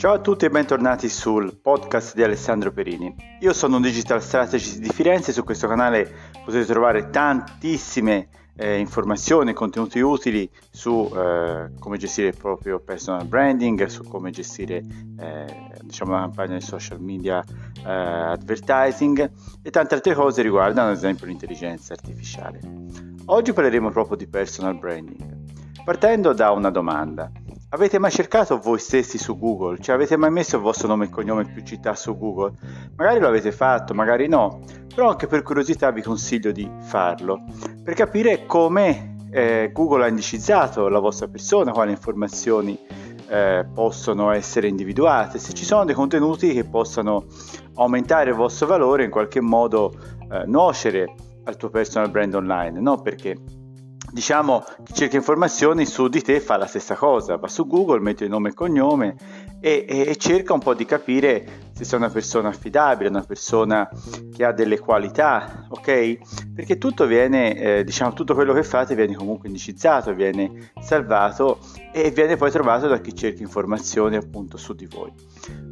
Ciao a tutti e bentornati sul podcast di Alessandro Perini. Io sono un digital strategist di Firenze, su questo canale potete trovare tantissime eh, informazioni, contenuti utili su eh, come gestire il proprio personal branding, su come gestire eh, diciamo, una campagna di social media eh, advertising e tante altre cose riguardano ad esempio l'intelligenza artificiale. Oggi parleremo proprio di personal branding, partendo da una domanda. Avete mai cercato voi stessi su Google? Cioè avete mai messo il vostro nome e cognome più città su Google? Magari lo avete fatto, magari no, però anche per curiosità vi consiglio di farlo per capire come eh, Google ha indicizzato la vostra persona, quali informazioni eh, possono essere individuate, se ci sono dei contenuti che possano aumentare il vostro valore, in qualche modo eh, nuocere al tuo personal brand online, no? Perché diciamo chi cerca informazioni su di te fa la stessa cosa, va su Google, mette il nome e cognome e, e, e, cerca un po' di capire se sei una persona affidabile, una persona che ha delle qualità, ok? Perché tutto viene, eh, diciamo, tutto quello che fate viene comunque indicizzato, viene salvato e viene poi trovato da chi cerca informazioni appunto su di voi.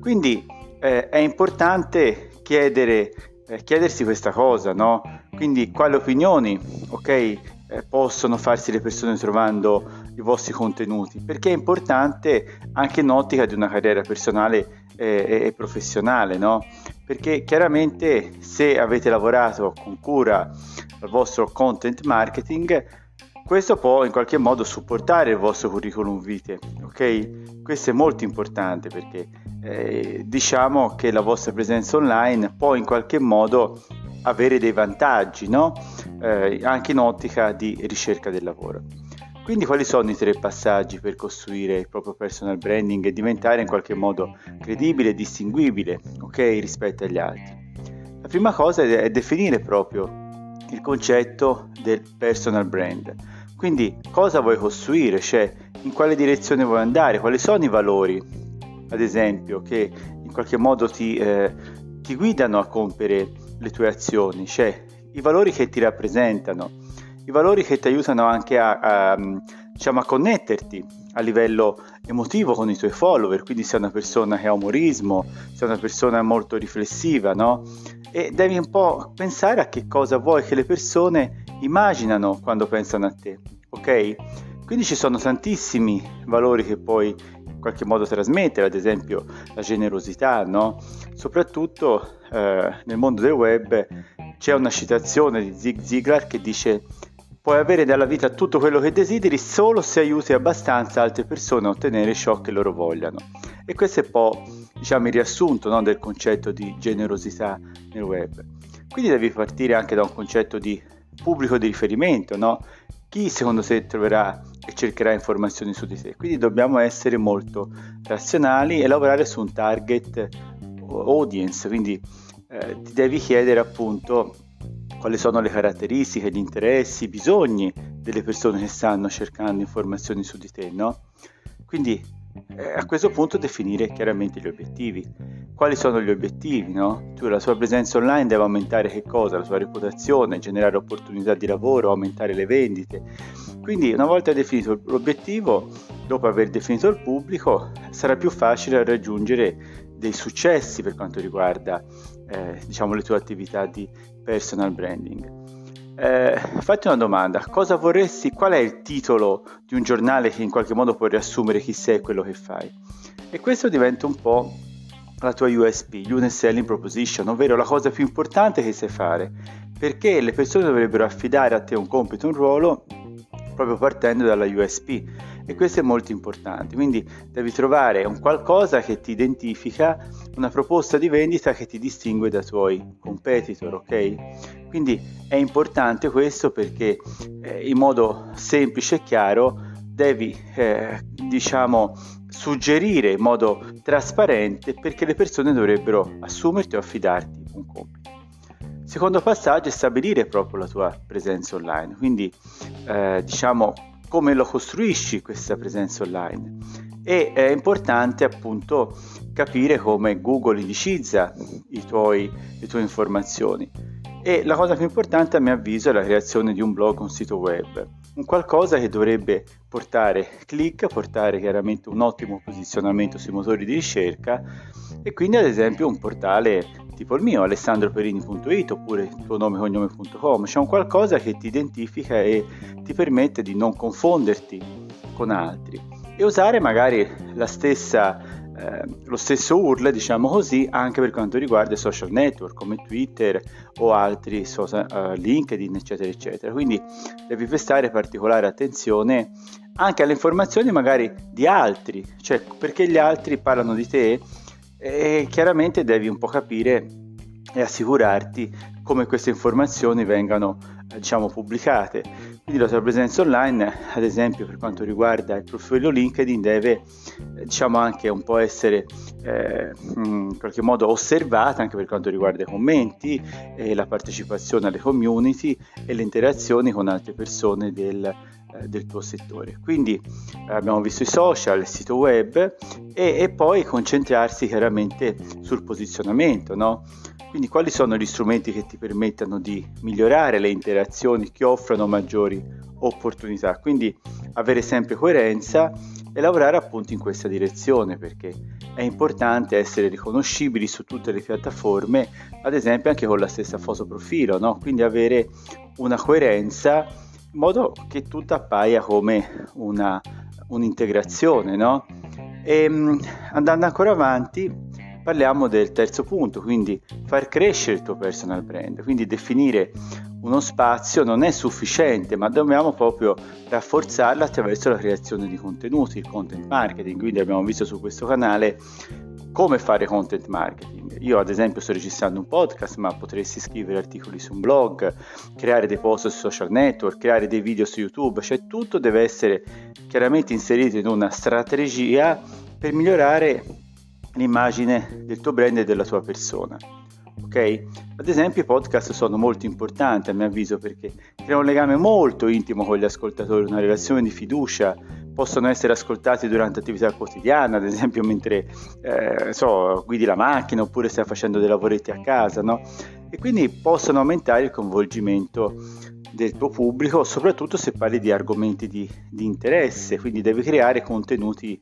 Quindi eh, è importante chiedere, eh, chiedersi questa cosa, no? Quindi quali opinioni, ok? Eh, possono farsi le persone trovando i vostri contenuti, perché è importante anche in ottica di una carriera personale eh, e professionale, no? Perché chiaramente se avete lavorato con cura al vostro content marketing, questo può in qualche modo supportare il vostro curriculum vitae, ok? Questo è molto importante perché eh, diciamo che la vostra presenza online può in qualche modo avere dei vantaggi, no? eh, anche in ottica di ricerca del lavoro. Quindi quali sono i tre passaggi per costruire il proprio personal branding e diventare in qualche modo credibile e distinguibile okay, rispetto agli altri? La prima cosa è definire proprio il concetto del personal brand. Quindi cosa vuoi costruire, cioè in quale direzione vuoi andare, quali sono i valori, ad esempio, che in qualche modo ti, eh, ti guidano a compiere le tue azioni, cioè i valori che ti rappresentano, i valori che ti aiutano anche a, a, diciamo, a connetterti a livello emotivo con i tuoi follower, quindi sei una persona che ha umorismo, sei una persona molto riflessiva, no? E devi un po' pensare a che cosa vuoi che le persone immaginano quando pensano a te, ok? Quindi ci sono tantissimi valori che puoi qualche modo trasmettere, ad esempio la generosità, no? Soprattutto eh, nel mondo del web c'è una citazione di Zig Ziglar che dice puoi avere nella vita tutto quello che desideri solo se aiuti abbastanza altre persone a ottenere ciò che loro vogliano. E questo è un po' diciamo, il riassunto no, del concetto di generosità nel web. Quindi devi partire anche da un concetto di pubblico di riferimento, no? Chi secondo te troverà e cercherà informazioni su di te? Quindi dobbiamo essere molto razionali e lavorare su un target audience, quindi eh, ti devi chiedere appunto quali sono le caratteristiche, gli interessi, i bisogni delle persone che stanno cercando informazioni su di te, no? Quindi eh, a questo punto definire chiaramente gli obiettivi. Quali sono gli obiettivi, no? Tu la tua presenza online deve aumentare che cosa? La tua reputazione, generare opportunità di lavoro, aumentare le vendite. Quindi una volta definito l'obiettivo, dopo aver definito il pubblico, sarà più facile raggiungere dei successi per quanto riguarda eh, diciamo, le tue attività di personal branding. Eh, fatti una domanda, cosa vorresti, qual è il titolo di un giornale che in qualche modo può riassumere chi sei e quello che fai? E questo diventa un po' la tua USP, Unique Selling Proposition, ovvero la cosa più importante che sai fare, perché le persone dovrebbero affidare a te un compito, un ruolo, proprio partendo dalla USP e questo è molto importante. Quindi devi trovare un qualcosa che ti identifica, una proposta di vendita che ti distingue dai tuoi competitor, ok? Quindi è importante questo perché eh, in modo semplice e chiaro devi eh, diciamo suggerire in modo trasparente perché le persone dovrebbero assumerti o affidarti un compito. Secondo passaggio è stabilire proprio la tua presenza online, quindi eh, diciamo come lo costruisci questa presenza online? E è importante appunto capire come Google indicizza tuoi, le tue informazioni. E la cosa più importante a mio avviso è la creazione di un blog, un sito web, un qualcosa che dovrebbe portare click, portare chiaramente un ottimo posizionamento sui motori di ricerca e quindi ad esempio un portale tipo il mio, alessandroperini.it oppure tuo nome cognome.com, c'è un qualcosa che ti identifica e ti permette di non confonderti con altri e usare magari la stessa eh, lo stesso URL, diciamo così, anche per quanto riguarda i social network come Twitter o altri social, uh, LinkedIn, eccetera, eccetera. Quindi devi prestare particolare attenzione anche alle informazioni magari di altri, cioè perché gli altri parlano di te e chiaramente devi un po' capire e assicurarti come queste informazioni vengano diciamo pubblicate. Quindi la tua presenza online ad esempio per quanto riguarda il profilo LinkedIn deve diciamo anche un po' essere eh, in qualche modo osservata anche per quanto riguarda i commenti e la partecipazione alle community e le interazioni con altre persone del, eh, del tuo settore. Quindi eh, abbiamo visto i social, il sito web e, e poi concentrarsi chiaramente sul posizionamento, no? Quindi quali sono gli strumenti che ti permettono di migliorare le interazioni che offrono maggiori opportunità? Quindi avere sempre coerenza e lavorare appunto in questa direzione perché è importante essere riconoscibili su tutte le piattaforme, ad esempio anche con la stessa foto profilo, no? quindi avere una coerenza modo che tutto appaia come una, un'integrazione. No? E ehm, andando ancora avanti, parliamo del terzo punto, quindi far crescere il tuo personal brand, quindi definire uno spazio non è sufficiente, ma dobbiamo proprio rafforzarlo attraverso la creazione di contenuti, il content marketing, quindi abbiamo visto su questo canale come fare content marketing. Io ad esempio sto registrando un podcast, ma potresti scrivere articoli su un blog, creare dei post sui social network, creare dei video su YouTube, cioè tutto deve essere chiaramente inserito in una strategia per migliorare l'immagine del tuo brand e della tua persona. Ok? Ad esempio i podcast sono molto importanti a mio avviso perché creano un legame molto intimo con gli ascoltatori, una relazione di fiducia, possono essere ascoltati durante attività quotidiana, ad esempio mentre eh, so, guidi la macchina oppure stai facendo dei lavoretti a casa, no? E quindi possono aumentare il coinvolgimento del tuo pubblico, soprattutto se parli di argomenti di, di interesse, quindi devi creare contenuti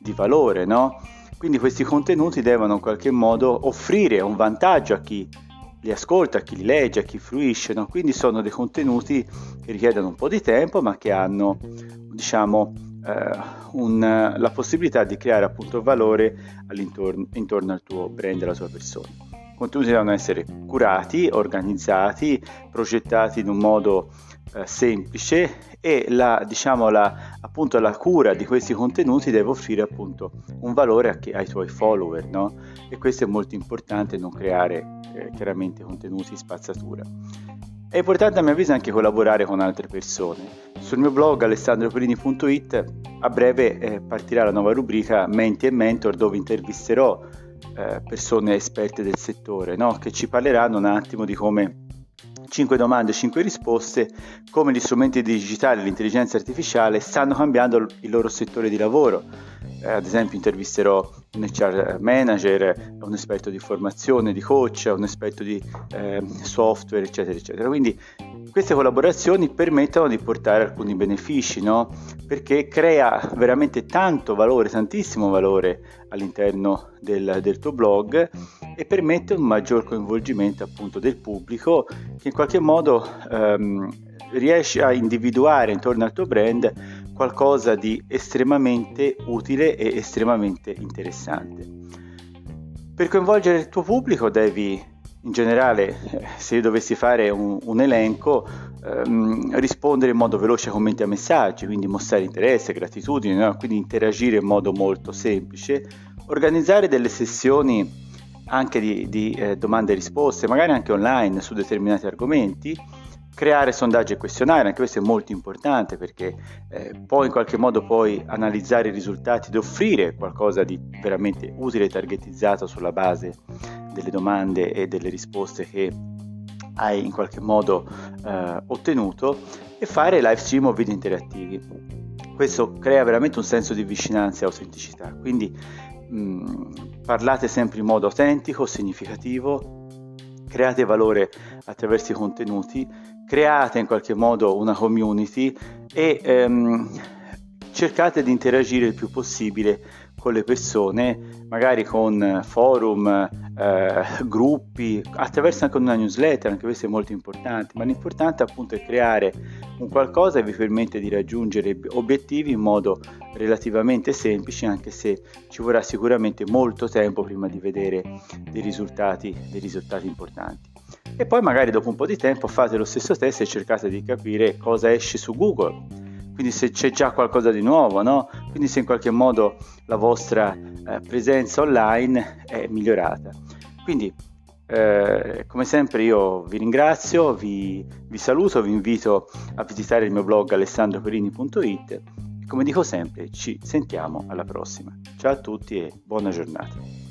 di valore, no? Quindi questi contenuti devono in qualche modo offrire un vantaggio a chi li ascolta, a chi li legge, a chi fruisce, no? quindi sono dei contenuti che richiedono un po' di tempo ma che hanno diciamo un, la possibilità di creare appunto valore intorno al tuo brand e alla tua persona. I contenuti devono essere curati, organizzati, progettati in un modo eh, semplice e la, diciamo, la, appunto, la cura di questi contenuti deve offrire appunto un valore ai tuoi follower, no? E questo è molto importante, non creare eh, chiaramente contenuti spazzatura. È importante a mio avviso anche collaborare con altre persone. Sul mio blog alessandroperini.it a breve eh, partirà la nuova rubrica Menti e Mentor dove intervisterò eh, persone esperte del settore no? che ci parleranno un attimo di come 5 domande, 5 risposte, come gli strumenti digitali e l'intelligenza artificiale stanno cambiando il loro settore di lavoro. Eh, ad esempio intervisterò un HR manager, un esperto di formazione, di coach, un esperto di eh, software, eccetera, eccetera. Quindi queste collaborazioni permettono di portare alcuni benefici, no? Perché crea veramente tanto valore, tantissimo valore all'interno del, del tuo blog e permette un maggior coinvolgimento appunto del pubblico che in qualche modo ehm, riesce a individuare intorno al tuo brand qualcosa di estremamente utile e estremamente interessante. Per coinvolgere il tuo pubblico devi in generale, se dovessi fare un, un elenco, ehm, rispondere in modo veloce ai commenti a messaggi, quindi mostrare interesse, gratitudine, no? quindi interagire in modo molto semplice, organizzare delle sessioni anche di, di eh, domande e risposte, magari anche online su determinati argomenti, creare sondaggi e questionari, anche questo è molto importante perché eh, poi in qualche modo puoi analizzare i risultati ed offrire qualcosa di veramente utile e targetizzato sulla base delle domande e delle risposte che hai in qualche modo eh, ottenuto e fare live stream o video interattivi. Questo crea veramente un senso di vicinanza e autenticità, quindi mh, mm, parlate sempre in modo autentico, significativo, create valore attraverso i contenuti, create in qualche modo una community e ehm, cercate di interagire il più possibile con le persone, magari con forum, eh, gruppi, attraverso anche una newsletter, anche questo è molto importante, ma l'importante appunto è creare un qualcosa che vi permette di raggiungere obiettivi in modo relativamente semplice, anche se ci vorrà sicuramente molto tempo prima di vedere dei risultati, dei risultati importanti. E poi magari dopo un po' di tempo fate lo stesso test e cercate di capire cosa esce su Google quindi se c'è già qualcosa di nuovo, no? quindi se in qualche modo la vostra eh, presenza online è migliorata. Quindi eh, come sempre io vi ringrazio, vi, vi saluto, vi invito a visitare il mio blog alessandroperini.it e come dico sempre ci sentiamo alla prossima. Ciao a tutti e buona giornata.